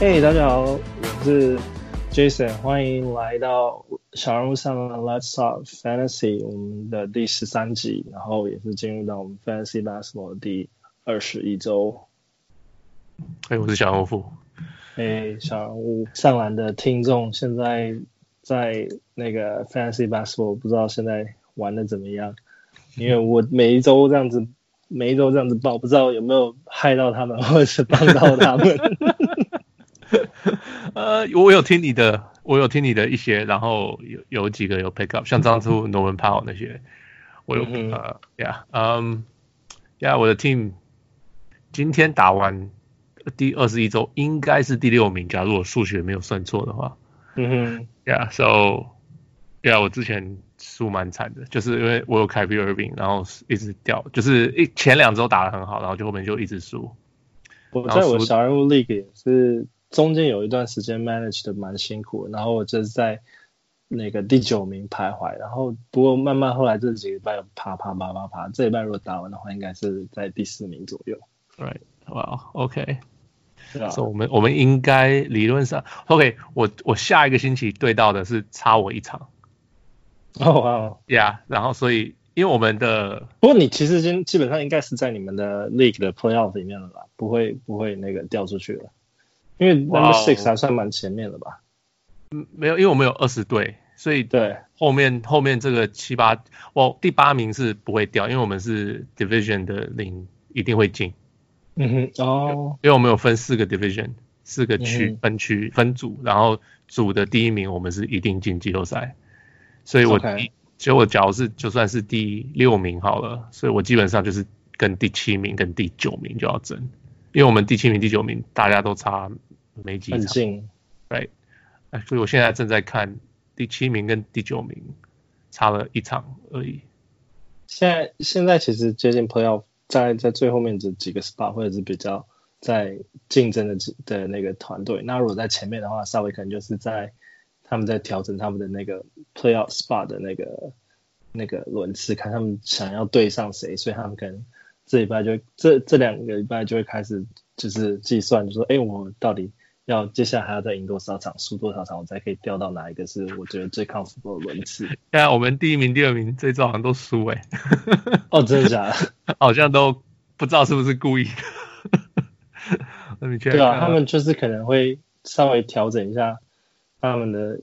嘿，hey, 大家好，我是 Jason，欢迎来到小人物上的 Let's Talk Fantasy 我们的第十三集，然后也是进入到我们 Fantasy Basketball 的第二十一周。嘿，我是小人物。嘿，小人物上篮的听众，现在在那个 Fantasy Basketball 不知道现在玩的怎么样？因为我每一周这样子，每一周这样子报，不知道有没有害到他们，或者是帮到他们。呃，我有听你的，我有听你的一些，然后有有几个有 pick up，像当初 Norman Powell 那些，我有、嗯、呃，Yeah，嗯，Yeah，我的 team 今天打完第二十一周，应该是第六名，假如我数学没有算错的话。嗯哼，Yeah，So，Yeah，我之前输蛮惨的，就是因为我有 Kyrie Irving，然后一直掉，就是一前两周打的很好，然后就后面就一直输。我在我小人物 League 也是。中间有一段时间 manage 的蛮辛苦的，然后我就是在那个第九名徘徊，然后不过慢慢后来这几个礼拜爬爬爬爬爬，这礼拜如果打完的话，应该是在第四名左右。Right，哇，OK，所以、我们我们应该理论上 OK，我我下一个星期对到的是差我一场。哦哇，Yeah，然后所以因为我们的，不过你其实今基本上应该是在你们的 League 的 Playoff 里面了吧？不会不会那个掉出去了。因为 number six 还算蛮前面的吧？嗯，没有，因为我们有二十队，所以对后面后面这个七八，我第八名是不会掉，因为我们是 division 的零，一定会进。嗯哼，哦，因为我们有分四个 division，四个区分区分组，然后组的第一名我们是一定进季后赛，所以我所以我假如是就算是第六名好了，所以我基本上就是跟第七名跟第九名就要争，因为我们第七名第九名大家都差。没几场，对，哎，所以我现在正在看第七名跟第九名差了一场而已。现在现在其实接近 playoff，在在最后面这几个 spot 或者是比较在竞争的的那个团队。那如果在前面的话，稍微可能就是在他们在调整他们的那个 playoff spot 的那个那个轮次，看他们想要对上谁，所以他们可能这礼拜就这这两个礼拜就会开始就是计算，就说哎，我到底。要接下来还要再赢多少场，输多少场，我才可以调到哪一个是我觉得最 comfortable 的轮次？对啊，我们第一名、第二名这周好像都输哎、欸。哦，真的假的？好像都不知道是不是故意。对啊，他们就是可能会稍微调整一下他们的，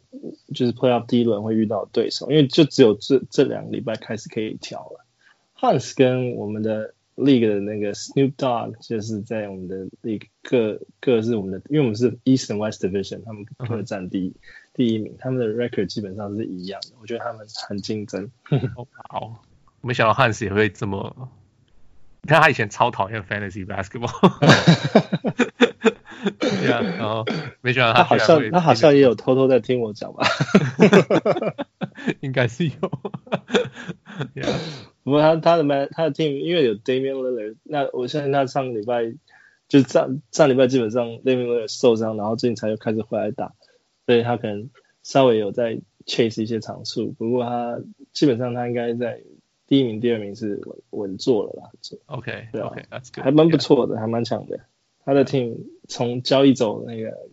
就是 playoff 第一轮会遇到对手，因为就只有这这两个礼拜开始可以调了。Hans 跟我们的。League 的那个 Snoop Dogg 就是在我们的 League 各各是我们的，因为我们是 East and West Division，他们各占第一、uh. 第一名，他们的 record 基本上是一样的，我觉得他们很竞争。好，oh, 没想到汉斯也会这么，你看他以前超讨厌 Fantasy Basketball，对啊，然后没想到他，他好像他好像也有偷偷在听我讲吧，应该是有。yeah. 不过他他的 man 他的 team 因为有 Damian Lillard，那我相信他上个礼拜就上上礼拜基本上 Damian Lillard 受伤，然后最近才又开始回来打，所以他可能稍微有在 chase 一些场数。不过他基本上他应该在第一名、第二名是稳稳坐了啦。OK，对啊，OK，that's good，还蛮不错的.还蛮强的。他的 team 从交易走那个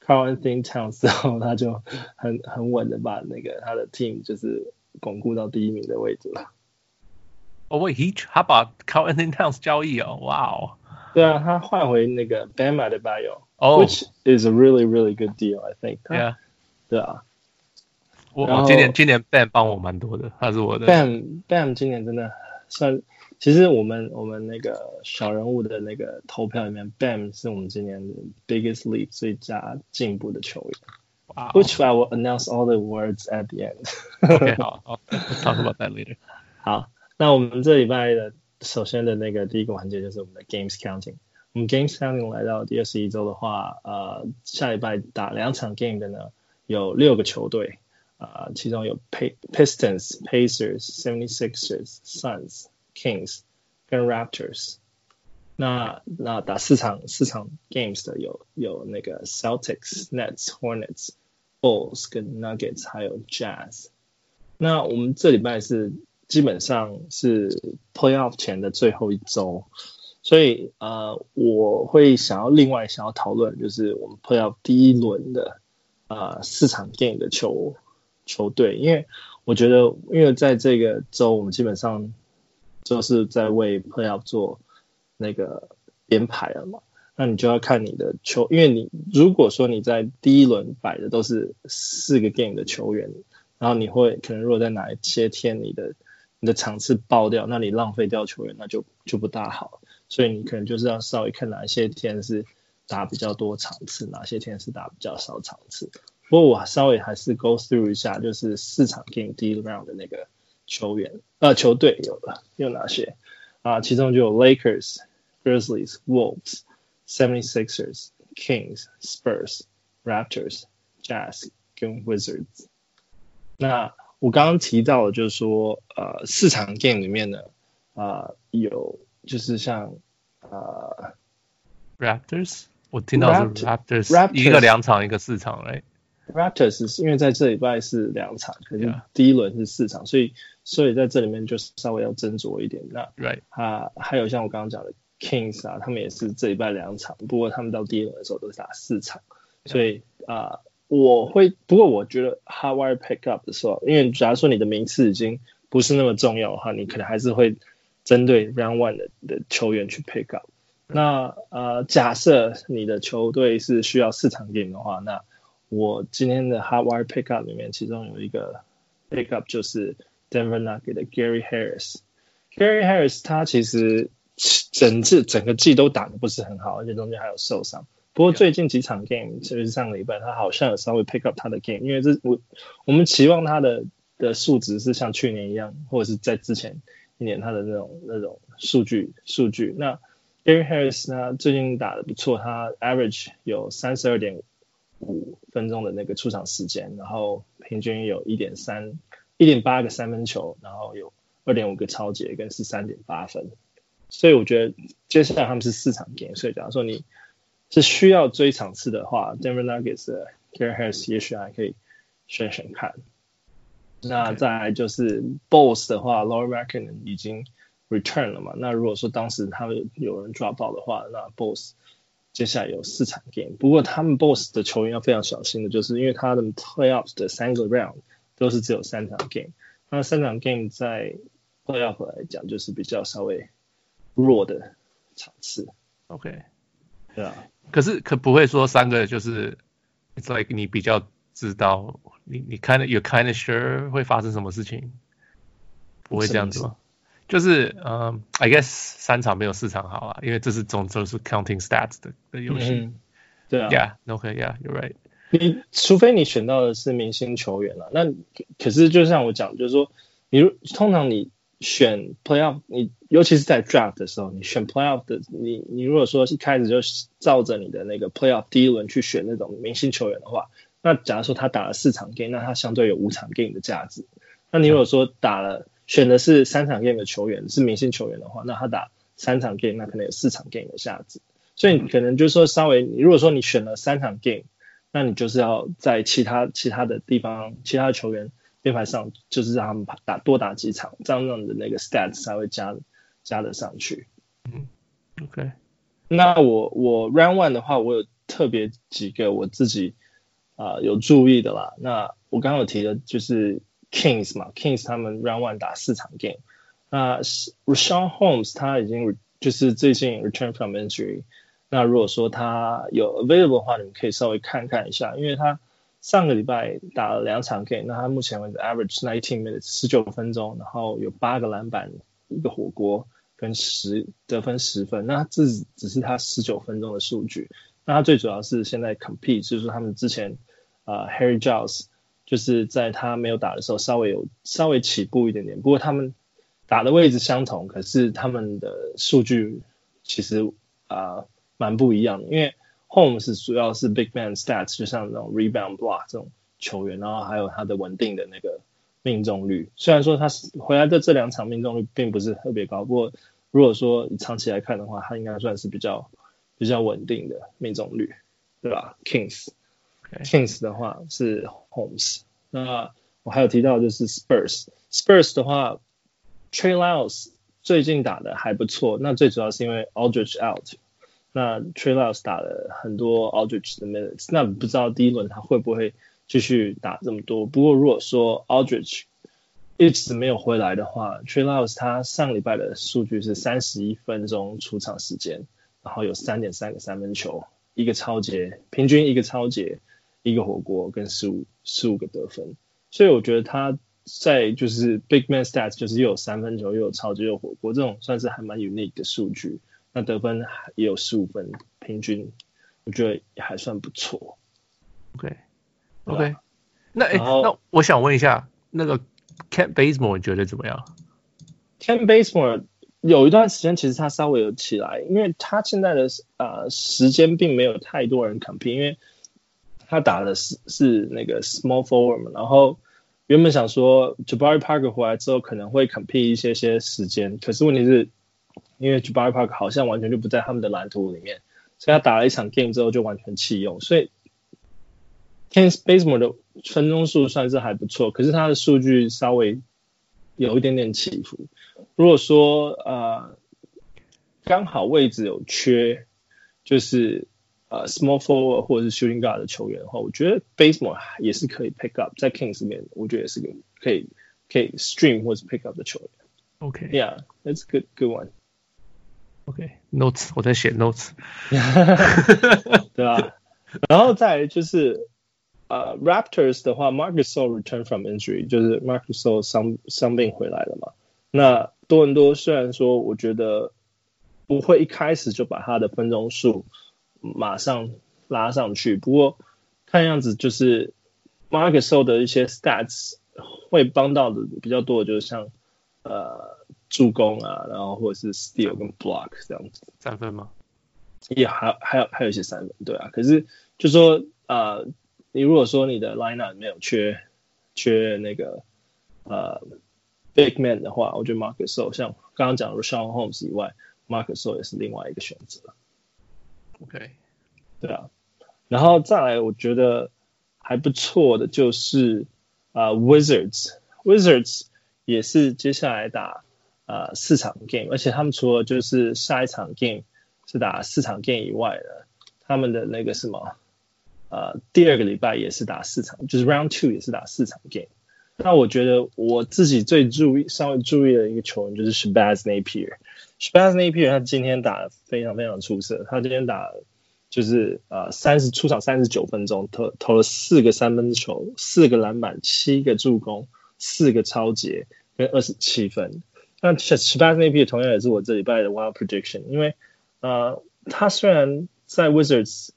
Carl Anthony Towns 之后，他就很很稳的把那个他的 team 就是巩固到第一名的位置了。哦喂，he 他把 Karl-Anthony Towns 交易哦，哇哦，对啊，他换回那个 Bam Adebayo，which is a really really good deal，I think。对啊，对啊，我今年今年 Bam 帮我蛮多的，他是我的 Bam Bam 今年真的算，其实我们我们那个小人物的那个投票里面，Bam 是我们今年的 biggest leap 最佳进步的球员。哇，which I will announce all the words at the end。 OK，好，好，talk about that later。好。 那我们这礼拜的首先的那个第一个环节就是我们的 Games Counting。我们 Games Counting 来到第二十一周的话，呃，下礼拜打两场 Game 的呢有六个球队，啊、呃，其中有 Pistons、Pacers、Seventy Sixers、Suns、Kings 跟 Raptors。那那打四场四场 Games 的有有那个 Celtics、Nets、Hornets、Bulls 跟 Nuggets，还有 Jazz。那我们这礼拜是。基本上是 Playoff 前的最后一周，所以呃，我会想要另外想要讨论，就是我们 Playoff 第一轮的、呃、四场 game 的球球队，因为我觉得，因为在这个周我们基本上就是在为 Playoff 做那个编排了嘛，那你就要看你的球，因为你如果说你在第一轮摆的都是四个 game 的球员，然后你会可能如果在哪一些天你的你的场次爆掉，那你浪费掉球员，那就就不大好。所以你可能就是要稍微看哪些天是打比较多场次，哪些天是打比较少场次。不过我稍微还是 go through 一下，就是四场 game 第一 round 的那个球员呃球队有了有哪些啊？其中就有 Lakers、Grizzlies、Wolves、Seventy Sixers、Kings、Spurs、Raptors、Jazz 跟 Wizards。那我刚刚提到的就是说呃四场 game 里面呢啊、呃、有。就是像呃，Raptors，我听到是 Raptors，一个两场，一个四场，Right？Raptors 是因为在这礼拜是两场，可是第一轮是四场，所以所以在这里面就稍微要斟酌一点。那 Right 啊，还有像我刚刚讲的 Kings 啊，他们也是这礼拜两场，不过他们到第一轮的时候都是打四场，所以啊，我会不过我觉得 Hardwire Pick Up 的时候，因为假如说你的名次已经不是那么重要的话，你可能还是会。针对 Round One 的的球员去 pick up，那呃，假设你的球队是需要四场 game 的话，那我今天的 Hardwire pick up 里面，其中有一个 pick up 就是 Denver Nugget 的 Gary Harris。Gary Harris 他其实整季整个季都打得不是很好，而且中间还有受伤。不过最近几场 game，就是上个礼拜他好像有稍微 pick up 他的 game，因为这我我们期望他的的数值是像去年一样，或者是在之前。一年他的那种那种数据数据，那 Gary Harris 呢最近打的不错，他 average 有三十二点五分钟的那个出场时间，然后平均有一点三一点八个三分球，然后有二点五个抄截跟十三点八分，所以我觉得接下来他们是四场 game，所以假如说你是需要追场次的话，Denver Nuggets 的 k a r e Harris 也许还可以选选看。那再就是 Boss 的话 l a u r a m a c k i n 已经 return 了嘛？那如果说当时他们有人抓爆的话，那 Boss 接下来有四场 game。不过他们 Boss 的球员要非常小心的，就是因为他的 playoffs 的三个 round 都是只有三场 game。那三场 game 在 playoff 来讲就是比较稍微弱的场次。OK，对啊。可是可不会说三个就是，it's like 你比较知道。你你 kind you kind of sure 会发生什么事情？不会这样子吗？就是嗯、um,，I guess 三场没有四场好啊，因为这是总都是 counting stats 的的游戏、嗯。对啊。Yeah，OK，Yeah，you're、okay, right。你除非你选到的是明星球员了，那可是就像我讲，就是说，你通常你选 playoff，你尤其是在 draft 的时候，你选 playoff 的，你你如果说一开始就照着你的那个 playoff 第一轮去选那种明星球员的话。那假如说他打了四场 game，那他相对有五场 game 的价值。那你如果说打了选的是三场 game 的球员，是明星球员的话，那他打三场 game，那可能有四场 game 的价值。所以你可能就是说稍微，你如果说你选了三场 game，那你就是要在其他其他的地方，其他的球员编排上，就是让他们打多打几场，这样让你的那个 stats 才会加加得上去。嗯，OK。那我我 round one 的话，我有特别几个我自己。啊、呃，有注意的啦。那我刚刚有提的就是 Kings 嘛，Kings 他们 Round One 打四场 Game。那 Rashawn Holmes 他已经就是最近 Return from Injury。那如果说他有 Available 的话，你们可以稍微看看一下，因为他上个礼拜打了两场 Game，那他目前为止 Average nineteen minutes 十九分钟，然后有八个篮板，一个火锅跟十得分十分。那这只是他十九分钟的数据。那他最主要是现在 compete，就是说他们之前啊、Harry Giles 就是在他没有打的时候稍微有稍微起步一点点，不过他们打的位置相同，可是他们的数据其实啊蛮、不一样的，因为 Holmes 主要是 big man stats，就像那种 rebound block 这种球员，然后还有他的稳定的那个命中率，虽然说他回来的这两场命中率并不是特别高，不过如果说你长期来看的话，他应该算是比较。比较稳定的命中率，对吧？Kings，Kings、的话是 Holmes。那我还有提到就是 Spurs，Spurs 的话 Lyles 最近打的还不错，那最主要是因为 Aldridge out，那 Trey Lyles 打了很多 Aldridge 的 minutes，那不知道第一轮他会不会继续打这么多？不过如果说 Aldridge 一直没有回来的话，Trey Lyles 他上礼拜的数据是三十一分钟出场时间，然后有三点三个三分球，一个超节，平均一个超节，一个火锅跟十五十五个得分，所以我觉得他。在就是 big man stats，就是又有三分球，又有超级，又有火锅，这种算是还蛮 unique 的数据。那得分也有十五分，平均我觉得也还算不错。OK，OK，那哎，那我想问一下，那个 Kent Bazemore 你觉得怎么样？Kent Bazemore 有一段时间其实他稍微有起来，因为他现在的呃时间并没有太多人 compete，因为他打的是是那个 small forward 嘛，然后。原本想说，Jabari Parker 回来之后可能会 compete 一些些时间，可是问题是，因为 Jabari Parker 好像完全就不在他们的蓝图里面，所以他打了一场 game 之后就完全弃用，所以 Kings b a s e m o r e 的分钟数算是还不错，可是他的数据稍微有一点点起伏。如果说呃刚好位置有缺，就是。呃、uh,，small forward 或者是 shooting guard 的球员的话，我觉得 Basemore 也是可以 pick up 在 Kings 里面，我觉得也是个可以可以 stream 或者 pick up 的球员。OK，Yeah，that's、okay. good good one。OK，notes，、我在写 notes。对啊，然后再就是呃、Raptors 的话，Marc Gasol return from injury，就是 Marcus 就伤伤病回来了嘛。那多伦多虽然说我觉得不会一开始就把他的分钟数。马上拉上去，不过看样子就是 Marcus O 的一些 stats 会帮到的比较多，就是像呃助攻啊，然后或者是 steal 跟 block 这样子。三分吗？也、还还有还有一些三分，对啊。可是就说呃，你如果说你的 lineup 没有缺缺那个呃 big man 的话，我觉得 Marc Gasol 像刚刚讲的 Richaun Holmes 以外，Marc Gasol 也是另外一个选择。OK，对啊，然后再来，我觉得还不错的就是啊、呃、，Wizards，Wizards 也是接下来打啊、呃、四场 game，而且他们除了就是下一场 game 是打四场 game 以外的，他们的那个什么、呃，第二个礼拜也是打四场，就是 Round Two 也是打四场 game。那我觉得我自己最注意、稍微注意的一个球员就是 Shabazz Napier。Shabazz Napier 他今天打得非常非常出色，他今天打就是呃三十出场三十九分钟，投投了四个三分球，四个篮板，七个助攻，四个超截跟二十七分。那 Shabazz Napier 同样也是我这礼拜的 Wild Prediction，因为呃他虽然在 Wizards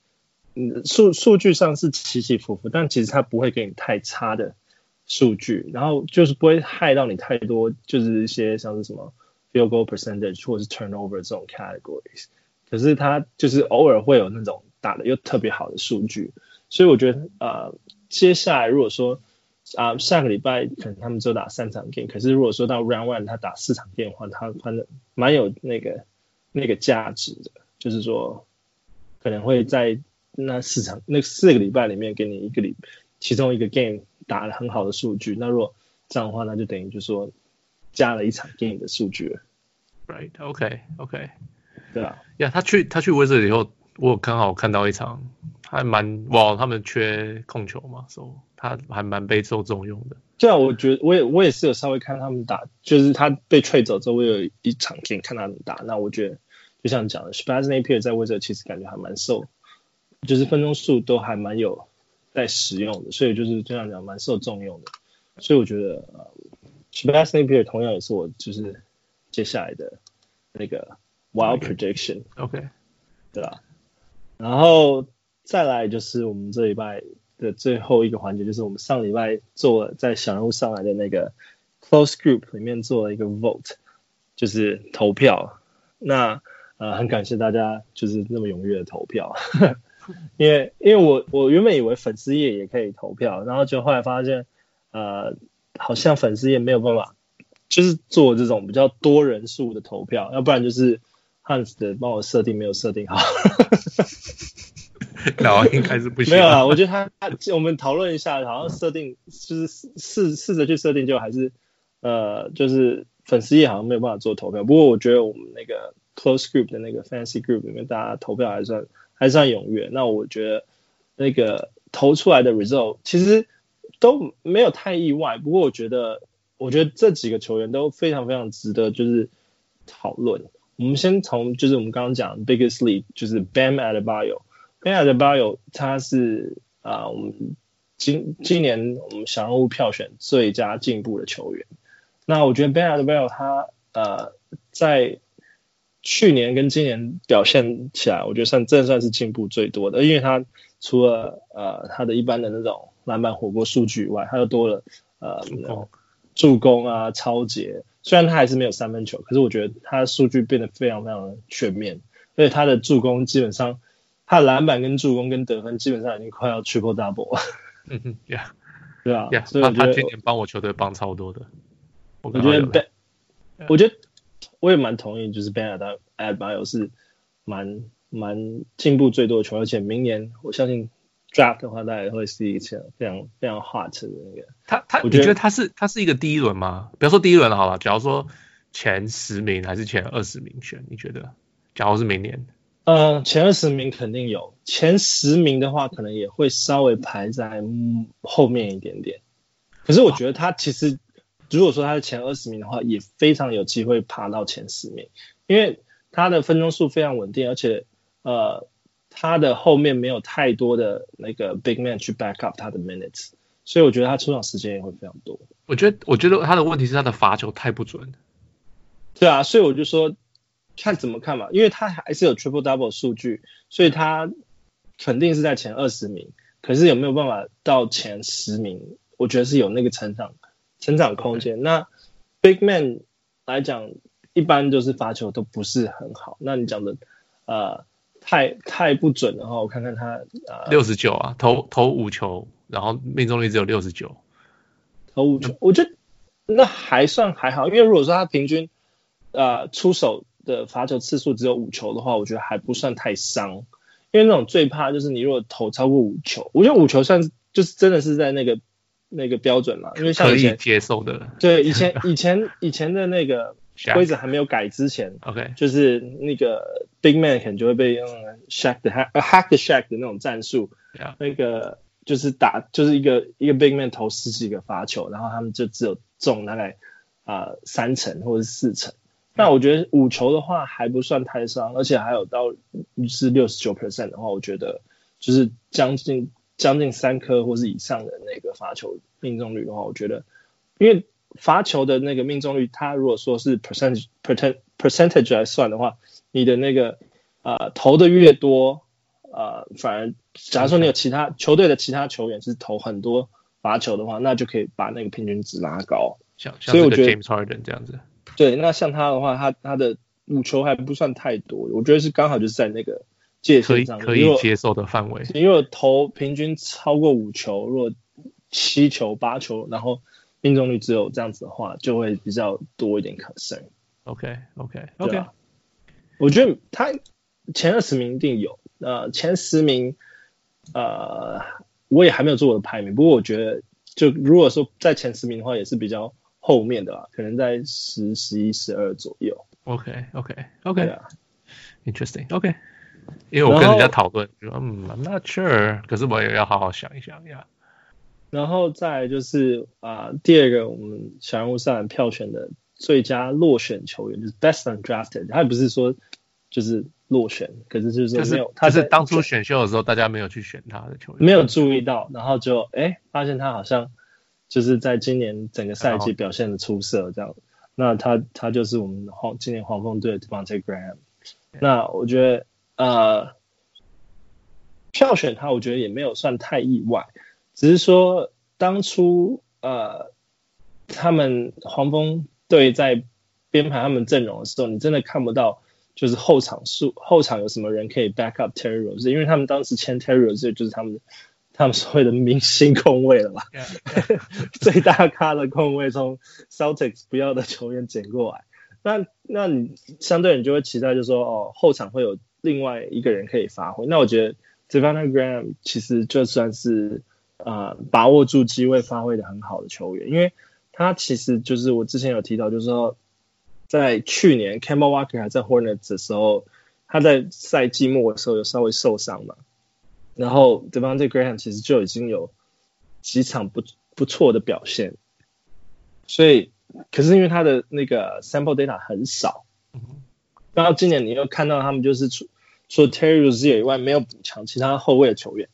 数数据上是起起伏伏，但其实他不会给你太差的。数据，然后就是不会害到你太多，就是一些像是什么 field goal percentage 或是 turnover 这种 categories。可是他就是偶尔会有那种打的又特别好的数据，所以我觉得、呃，接下来如果说啊、呃、下个礼拜可能他们只有打三场 game，可是如果说到 round one 他打四场 game 的话，他反正蛮有那个那个价值的，就是说可能会在那四场那四个礼拜里面给你一个礼其中一个 game。打了很好的数据，那如果这样的话，那就等于就是说加了一场 game 的数据了。Right，OK，OK，、okay, okay. 对啊，呀，yeah, 他去他去 Wizards 以后，我刚好看到一场，还蛮哇，他们缺控球嘛，所、so, 以他还蛮被受重用的。对啊，我觉得我也我也是有稍微看他们打，就是他被 trade 走之后，我有一场 game 看他们打，那我觉得就像讲的，Shabazz Napier 在 Wizards 其实感觉还蛮受，就是分钟数都还蛮有。在使用的，所以就是这样讲，蛮受重用的。所以我觉得，呃，Shabazz Napier 同样也是我就是接下来的那个 Wild Prediction。OK，对吧？然后再来就是我们这礼拜的最后一个环节，就是我们上礼拜做在小人物上来的那个 Close Group 里面做了一个 Vote，就是投票。那呃，很感谢大家就是那么踊跃的投票。因为因为我我原本以为粉丝页也可以投票，然后就后来发现，呃，好像粉丝页没有办法，就是做这种比较多人数的投票，要不然就是 Hans 的帮我设定没有设定好。那我应该是不行。没有啊，我觉得他他我们讨论一下，好像设定就是试试着去设定，就还是呃就是粉丝也好像没有办法做投票，不过我觉得我们那个 close group 的那个 fancy group 里面，大家投票还算还算踊跃。那我觉得那个投出来的 result 其实都没有太意外，不过我觉得我觉得这几个球员都非常非常值得就是讨论。我们先从就是我们刚刚讲 biggest leap 就是 Bam Adebayo，Bam Adebayo 他是啊、呃、我们。今今年我们小人物票选最佳进步的球员，那我觉得 Bam Adebayo 他呃在去年跟今年表现起来，我觉得算真的算是进步最多的，因为他除了呃他的一般的那种篮板火锅数据以外，他又多了呃助攻。啊抄截，虽然他还是没有三分球，可是我觉得他的数据变得非常非常的全面，而且他的助攻基本上他的篮板跟助攻跟得分基本上已经快要 triple double 了。嗯 哼，Yeah，对啊，Yeah，所以我觉得他今年帮我球队帮超多的。我，我觉得 Ben，我觉得我也蛮同意，就是 Bam Adebayo 是蛮蛮进步最多的球员，而且明年我相信 Draft 的话，大概会是一个非常非常 hot 的那个。他他，你觉得他是他是一个第一轮吗？不要说第一轮了，好了，假如说前十名还是前二十名选，你觉得？假如是明年？呃，前二十名肯定有，前十名的话，可能也会稍微排在后面一点点。可是我觉得他其实，如果说他是前二十名的话，也非常有机会爬到前十名，因为他的分钟数非常稳定，而且呃，他的后面没有太多的那个 big man 去 back up 他的 minutes，所以我觉得他出场时间也会非常多。我觉得，我觉得他的问题是他的罚球太不准。对啊，所以我就说。看怎么看嘛，因为他还是有 triple double 数据，所以他肯定是在前二十名。可是有没有办法到前十名？我觉得是有那个成长成长空间。那 big man 来讲，一般就是罚球都不是很好。那你讲的呃太太不准的话，我看看他呃六十九啊，投投五球，然后命中率只有六十九，投五球，我觉得那还算还好。因为如果说他平均呃出手。的罚球次数只有五球的话，我觉得还不算太伤，因为那种最怕就是你如果投超过五球，我觉得五球算就是真的是在那个那个标准了，因为像以前可以接受的，对，以前以前以前的那个规则还没有改之前，OK，就是那个 big man 可能就会被用 Shaq 的 hack hack the Shaq 的那种战术.那个就是打就是一个一个 big man 投十几个罚球，然后他们就只有中大概啊、呃、三成或者是四成。那我觉得五球的话还不算太伤，而且还有到是六十九 percent 的话，我觉得就是将近将近三颗或是以上的那个罚球命中率的话，我觉得，因为罚球的那个命中率，它如果说是 percentage percent percentage 来算的话，你的那个呃投的越多，呃反而假如说你有其他球队的其他球员是投很多罚球的话，那就可以把那个平均值拉高。像像这个 James Harden 这样子。对，那像他的话，他他的五球还不算太多，我觉得是刚好就是在那个界限上可以可以接受的范围。你如果投平均超过五球，如果七球八球，然后命中率只有这样子的话，就会比较多一点 concern。OK OK OK，我觉得他前二十名一定有，呃，前十名，呃，我也还没有做我的排名，不过我觉得就如果说在前十名的话，也是比较。后面的吧，可能在十、十一、十二左右。OK，OK，OK，Interesting，OK。因为我跟人家讨论，说嗯，I'm not sure，可是我也要好好想一想呀。然后再就是啊、呃，第二个我们小人物赛篮票选的最佳落选球员就是 Best Undrafted，他也不是说就是落选，可是就是说没有，他是当初选秀的时候大家没有去选他的球员，没有注意到，然后就哎发现他好像。就是在今年整个赛季表现的出色，这样，那他他就是我们黄今年黄蜂队的 Devonte Graham。那我觉得呃，票选他，我觉得也没有算太意外，只是说当初呃，他们黄蜂队在编排他们阵容的时候，你真的看不到就是后场数后场有什么人可以 back up Terry Rozier，因为他们当时签 Terry Rozier 就是他们。他们所谓的明星控卫了吧？Yeah, yeah. 最大咖的控卫从 Celtics 不要的球员捡过来，那那你相对你就会期待，就是说哦，后场会有另外一个人可以发挥。那我觉得 Devonte Graham 其实就算是啊、呃、把握住机会发挥的很好的球员，因为他其实就是我之前有提到，就是说在去年 c a m e l Walker 还在 Hornets 的时候，他在赛季末的时候有稍微受伤嘛，然后 Devante Graham 其实就已经有几场不不错的表现，所以可是因为他的那个 sample data 很少，然后今年你又看到他们就是除除了 Terry Rozier 以外没有补强其他后卫的球员，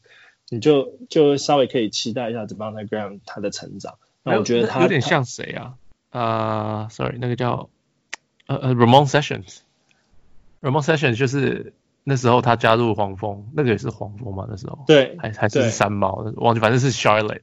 你就就稍微可以期待一下 Devonte Graham 他的成长。那我觉得他有点像谁啊？啊、uh,，sorry，那个叫呃呃、uh, uh,，Ramon Sessions，Ramon Sessions 就是那时候他加入黄蜂，那个也是黄蜂嘛，那时候对，还还是三毛，忘记反正是 Charlotte，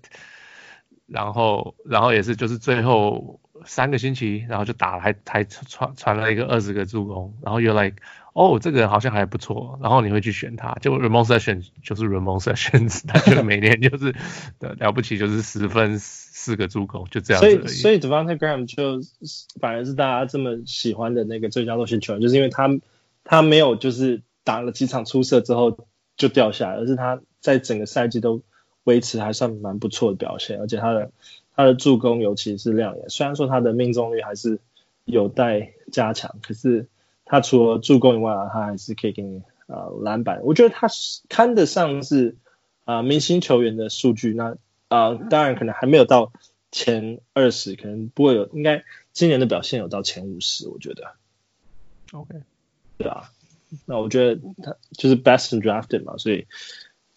然后然后也是就是最后三个星期，然后就打了还还传传了一个二十个助攻，然后又 like 哦，这个人好像还不错，然后你会去选他，结果 Ramon Sessions 就是 Ramon Sessions，他就每年就是了不起就是十分。四个助攻就这样子，所以所以 Devonte Graham 就反而是大家这么喜欢的那个最佳落选球员，就是因为他他没有就是打了几场出色之后就掉下来，而是他在整个赛季都维持还算蛮不错的表现，而且他的他的助攻尤其是亮眼。虽然说他的命中率还是有待加强，可是他除了助攻以外，他还是可以给你呃篮板。我觉得他看得上是啊、呃、明星球员的数据。那啊、呃，当然可能还没有到前二十，可能不会有，应该今年的表现有到前五十，我觉得。OK，对啊，那我觉得他就是 best drafted 嘛，所以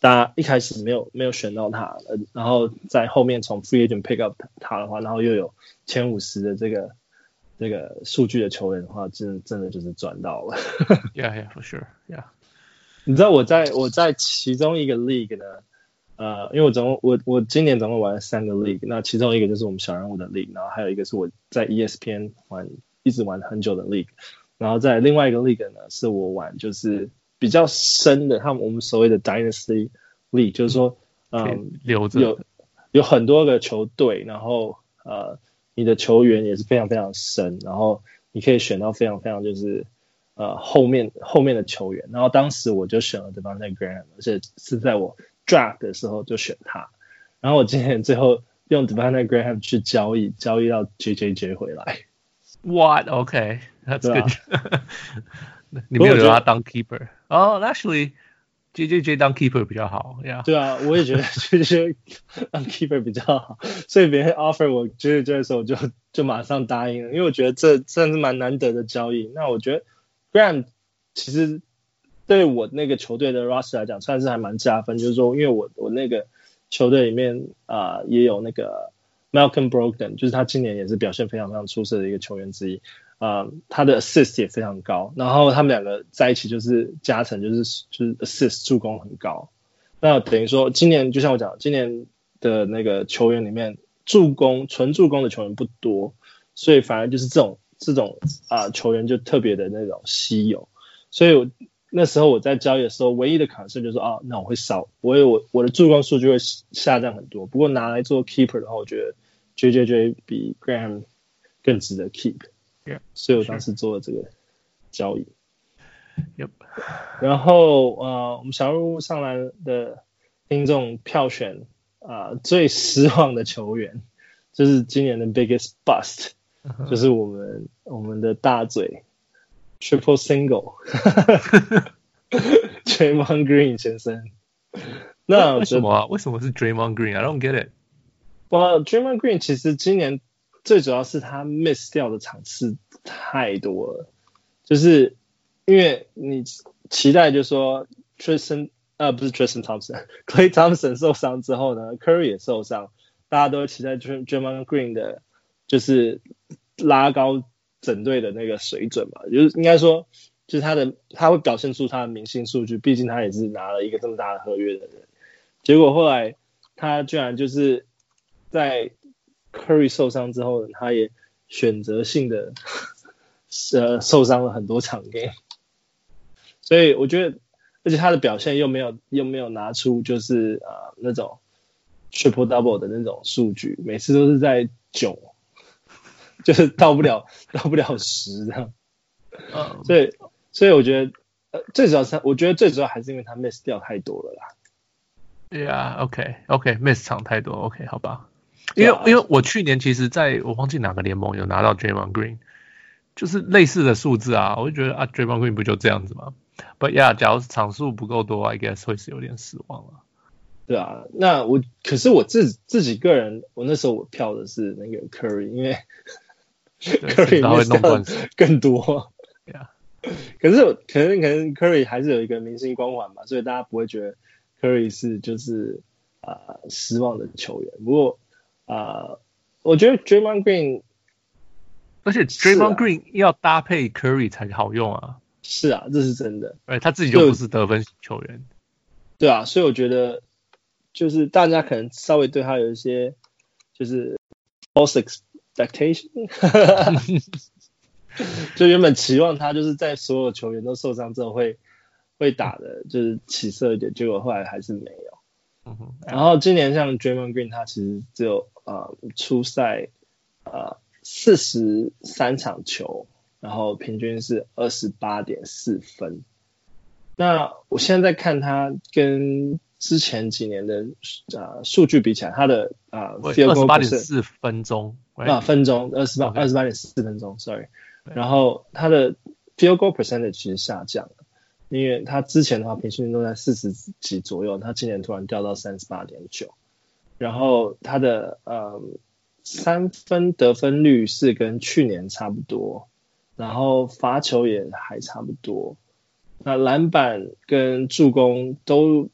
大家一开始没有没有选到他，呃，然后在后面从 free agent pick up 他的话，然后又有前五十的这个这个数据的球员的话，真真的就是赚到了。Yeah, yeah, for sure. Yeah，你知道我在我在其中一个 league 呢。呃，因为我总共我我今年总共玩了三个 league，那其中一个就是我们小人物的 league，然后还有一个是我在 ESPN 玩一直玩很久的 league，然后在另外一个 league 呢是我玩就是比较深的，他们我们所谓的 dynasty league，就是说，嗯，有有有很多个球队，然后呃，你的球员也是非常非常深，然后你可以选到非常非常就是呃后面后面的球员，然后当时我就选了 Devonte Graham，而且是在我。draft 的时候就选他，然后我今天最后用 Devonte Graham 去交易，交易到 JJJ 回来。What? Okay, that's good. 你没有留他当 keeper？JJJ 当 keeper 比较好呀。对啊，我也觉得 JJJ 当 keeper 比较好，所以别人 offer 我 JJJ 的时候，我就就马上答应了，因为我觉得这真是蛮难得的交易。那我觉得 Graham 其实。对我那个球队的 roster 来讲，算是还蛮加分。就是说，因为我我那个球队里面啊、也有那个 Malcolm Brogdon，就是他今年也是表现非常非常出色的一个球员之一。啊、他的 assist 也非常高，然后他们两个在一起就是加成，就是就是 assist 助攻很高。那等于说，今年就像我讲，今年的那个球员里面，助攻纯助攻的球员不多，所以反而就是这种这种啊、球员就特别的那种稀有，所以我。那时候我在交易的时候，唯一的 concern 就是说啊，那我会少，我有我我的助攻数据会下降很多。不过拿来做 keeper 的话，我觉得 JJJ 比 Graham 更值得 keep keep，Yeah. 所以我当时做了这个交易。Yep. 然后呃，我们小人物上来的听众票选啊、呃，最失望的球员就是今年的 biggest bust，、uh huh. 就是我们我们的大嘴。Triple single，Draymond Green 先生。那为什么啊？为什么是 Draymond Green？I don't get it。Well, Draymond Green 其实今年最主要是他 miss 掉的场次太多了，就是因为你期待就是说 Tristan 啊，不是 Tristan Thompson，Klay Thompson 受伤之后呢，Curry 也受伤，大家都期待 j e r m a n Green 的，就是拉高。整队的那个水准嘛，就是应该说，就是他的他会表现出他的明星数据，毕竟他也是拿了一个这么大的合约的人。结果后来他居然就是在 Curry 受伤之后，他也选择性的 呃受伤了很多场 game。所以我觉得，而且他的表现又没有又没有拿出就是啊、呃、那种 triple double 的那种数据，每次都是在九。就是到不了，到不了十这样，嗯，所以，所以我觉得，呃，最主要是，我觉得最主要还是因为他 miss 掉太多了啦。对啊，OK，OK，miss 场太多，OK，好吧。因为，因为我去年其实在我忘记哪个联盟有拿到 Draymond Green，就是类似的数字啊，我就觉得啊，Draymond Green 不就这样子吗？But yeah，假如场数不够多，I guess 会是有点失望了。对啊，那我可是我自自己个人，我那时候我票的是那个 Curry，因为 Curry 会弄断 更多。可是可能可能 Curry 还是有一个明星光环嘛，所以大家不会觉得 Curry 是就是啊、呃、失望的球员。不过啊、呃，我觉得 Draymond Green。而且 Draymond Green 要搭配 Curry 才好用啊！是啊，这是真的。哎，他自己就不是得分球员。对啊，所以我觉得就是大家可能稍微对他有一些就是 false expectation，就原本期望他就是在所有球员都受伤之后会会打的，就是起色一点，结果后来还是没有。然后今年像 Draymond Green，他其实只有呃初赛呃。四十三场球，然后平均是二十八点四分。那我现在在看他跟之前几年的啊数据比起来，他的啊二十八点四分钟啊分钟二十八二十八点四分钟，sorry。然后他的 field goal percentage 其实下降了，因为他之前的话平均都在四十几左右，他今年突然掉到三十八点九。然后他的呃。三分得分率是跟去年差不多，然后罚球也还差不多，那篮板跟助攻都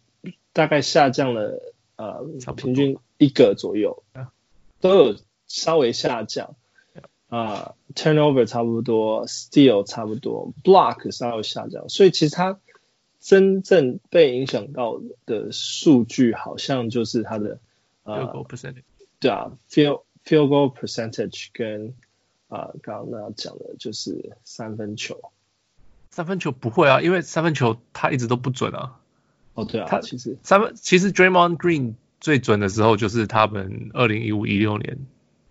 大概下降了，呃，平均一个左右，都有稍微下降，啊、呃、turnover 差不多，steal 差不多，block 稍微下降，所以其实他真正被影响到的数据好像就是他的呃，对啊，feel。Field goal percentage 跟啊，刚刚那讲的就是三分球。三分球不会啊，因为三分球他一直都不准啊。哦，对啊，他其实三分其实 Draymond Green 最准的时候就是他们二零一五一六年、嗯、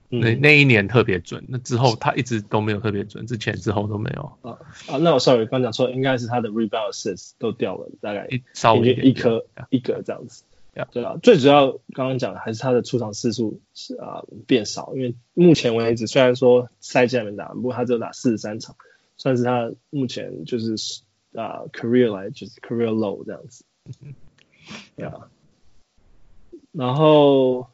那那一年特别准，那之后他一直都没有特别准，之前之后都没有。啊啊，那我 sorry 刚讲错，应该是他的 rebound assist 都掉了，大概稍微一颗一个这样子。对啊，最主要刚刚讲的还是他的出场次数是啊变少，因为目前为止虽然说赛季还没打，不过他只有打四十三场，算是他目前就是啊 career 来就是 career low 这样子。对啊，然后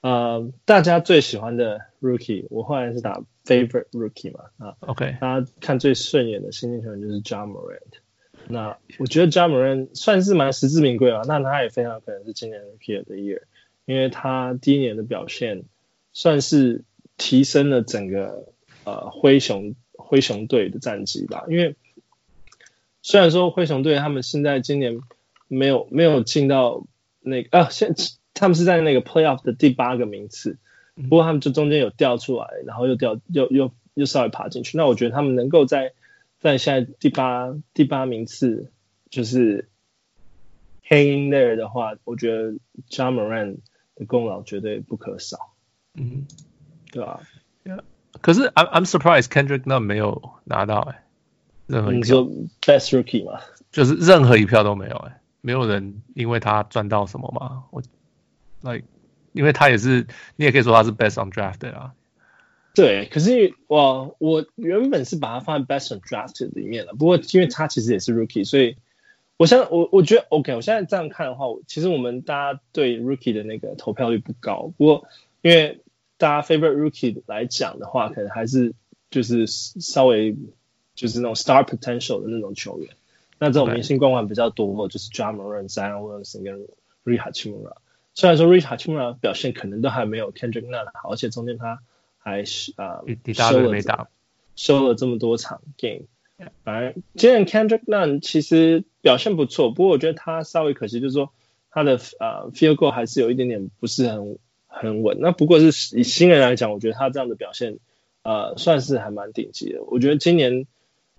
呃大家最喜欢的 rookie，我后来是打 favorite rookie 嘛啊，OK，大家看最顺眼的新进球员就是 Ja Morant。那我觉得 Ja Morant 算是蛮实至名归啊，那他也非常可能是今年 Rookie of the Year，因为他第一年的表现算是提升了整个呃灰熊灰熊队的战绩吧。因为虽然说灰熊队他们现在今年没有没有进到那个啊，现他们是在那个 Playoff 的第八个名次，不过他们就中间有掉出来，然后又掉又又又稍微爬进去。那我觉得他们能够在在现在第八第八名次，就是 hanging there 的话，我觉得 Ja Morant 的功劳绝对不可少。嗯，对吧？Yeah. 可是 I'm I'm surprised Kendrick Nunn 没有拿到哎、欸，任何一票。你说 Best Rookie 吗？就是任何一票都没有哎、欸，没有人因为他赚到什么吗？我，like，因为他也是，你也可以说他是 Best on drafted 啊。对，可是我我原本是把它放在 Best on drafted 里面了，不过因为他其实也是 Rookie，所以我现在我我觉得 OK，我现在这样看的话，其实我们大家对 Rookie 的那个投票率不高，不过因为大家 Favorite Rookie 来讲的话，可能还是就是稍微就是那种 Star Potential 的那种球员，那这种明星光环比较多，就是 Ja Morant、Zion Williamson 跟 Rui Hachimura。虽然说 Rui Hachimura 表现可能都还没有 Kendrick Nunn 好，而且中间他。还是啊，收了没打，收了这么多场 game，反正今年 Kendrick Nunn 其实表现不错，不过我觉得他稍微可惜，就是说他的呃 field goal 还是有一点点不是很很稳。那不过是以新人来讲，我觉得他这样的表现呃算是还蛮顶级的。我觉得今年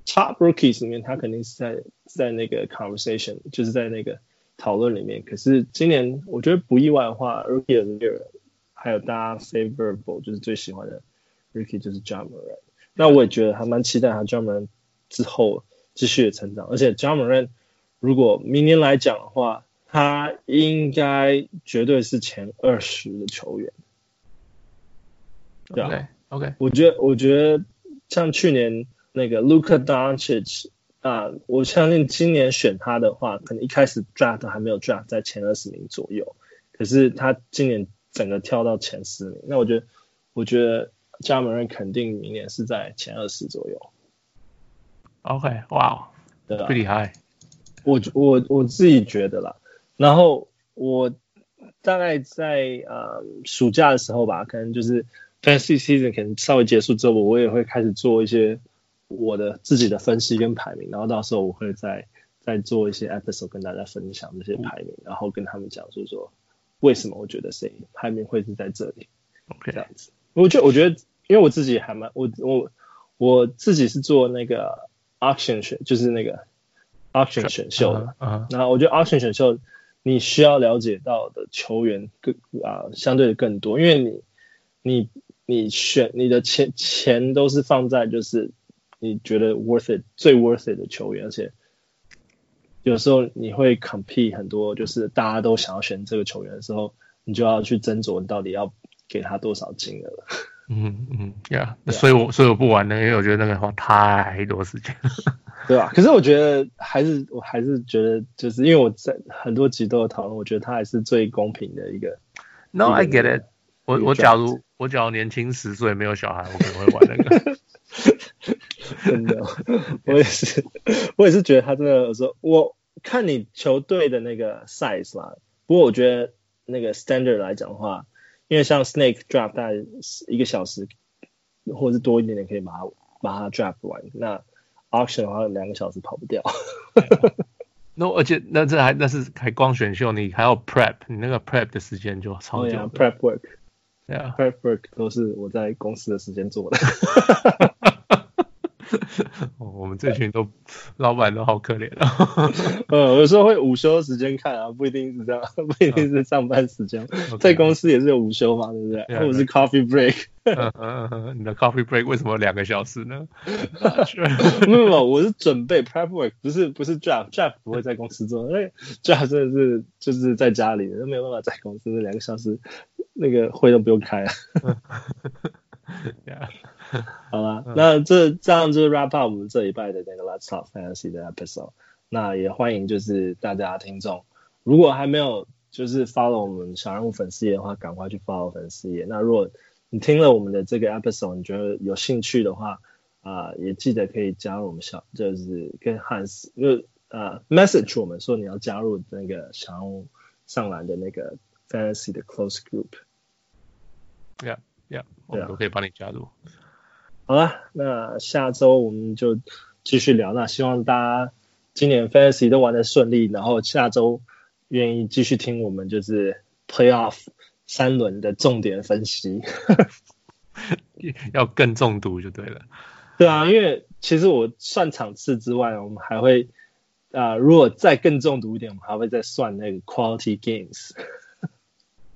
top rookies 里面，他肯定是在在那个 conversation，就是在那个讨论里面。可是今年我觉得不意外的话，rookie of the year。还有大家 favorable 就是最喜欢的 Rookie 就是 Ja Morant，那我也觉得还蛮期待他 Ja Morant 之后继续的成长，而且 Ja Morant 如果明年来讲的话，他应该绝对是前二十的球员，对啊，OK，okay. 我觉得我觉得像去年那个 Luka Doncic 啊，我相信今年选他的话，可能一开始 draft 还没有 draft 在前二十名左右，可是他今年整个跳到前十名，那我觉得，我觉得 Ja Morant 肯定明年是在前二十左右。OK，哇、wow，对吧？Pretty high。我我我自己觉得啦，然后我大概在呃暑假的时候吧，可能就是 Fantasy Season 可能稍微结束之后，我也会开始做一些我的自己的分析跟排名，然后到时候我会再再做一些 episode 跟大家分享这些排名，然后跟他们讲就是说为什么我觉得谁排名会是在这里，OK 这样子。我觉得我觉得因为我自己还蛮我我我自己是做那个 auction 选，就是那个。Auction 选秀的，嗯，然后我觉得 Auction 选秀你需要了解到的球员更啊相对的更多，因为你你你选你的钱钱都是放在就是你觉得 worth it 最 worth it 的球员，而且有时候你会 compete 很多，就是大家都想要选这个球员的时候，你就要去斟酌你到底要给他多少金额。嗯嗯呀，那所以我所以我不玩了，因为我觉得那个花太多时间。对吧？可是我觉得还是，我还是觉得，就是因为我在很多集都有讨论，我觉得他还是最公平的一个。No, I get it 我。我我假如我假如年轻十岁没有小孩，我可能会玩那个。真的，我也是，我也是觉得他真的有时候，我看你球队的那个 size 啦。不过我觉得那个 standard 来讲的话，因为像 Snake Draft 大概一个小时，或者是多一点点，可以把它把它 draft 完。那 auction 的话，两个小时跑不掉。那、no, 而且那这还那是还光选秀，你还要 prep，你那个 prep 的时间就超久。Oh、yeah, prep work，对啊，prep work 都是我在公司的时间做的。我们这群都老板都好可怜啊。嗯，有时候会午休时间看啊，不一定是这样，不一定是上班时间，在公司也是有午休嘛，对不对？或者是 coffee break。嗯嗯嗯，你的 coffee break 为什么两个小时呢？没有没有，我是准备 prep work，不是不是 draft，draft 不会在公司做，因为 draft 真的是就是在家里，都没有办法在公司两个小时，那个会都不用开啊。好了，那这这样就是 wrap up 我们这一拜的那个 Let's Talk Fantasy 的 episode。那也欢迎就是大家听众，如果还没有就是 follow 我们小人物粉丝页的话，赶快去 follow 粉丝页。那如果你听了我们的这个 episode，你觉得有兴趣的话，啊、呃，也记得可以加入我们小，就是跟 Hans 就呃 message 我们说你要加入那个小人物上篮的那个 Fantasy 的 close group。Yeah, yeah，我们都可以帮你加入。好了，那下周我们就继续聊。那希望大家今年 Fantasy 都玩的顺利，然后下周愿意继续听我们就是 Playoff 三轮的重点分析，要更中毒就对了。对啊，因为其实我算场次之外，我们还会啊、呃，如果再更中毒一点，我们还会再算那个 Quality Games。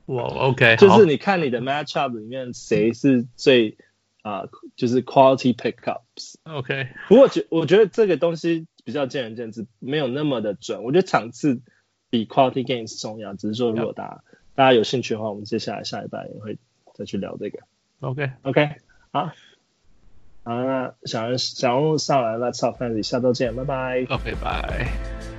哇，OK，就是你看你的 Matchup 里面谁是最。啊、uh，就是 quality pickups。OK，不过觉我觉得这个东西比较见仁见智，没有那么的准。我觉得场次比 quality games 重要，只是说如果大家.大家有兴趣的话，我们接下来下一拜也会再去聊这个。OK OK，好，好，那小人小人物上来了，Let's Talk Fantasy，下周见，拜拜。OK，拜。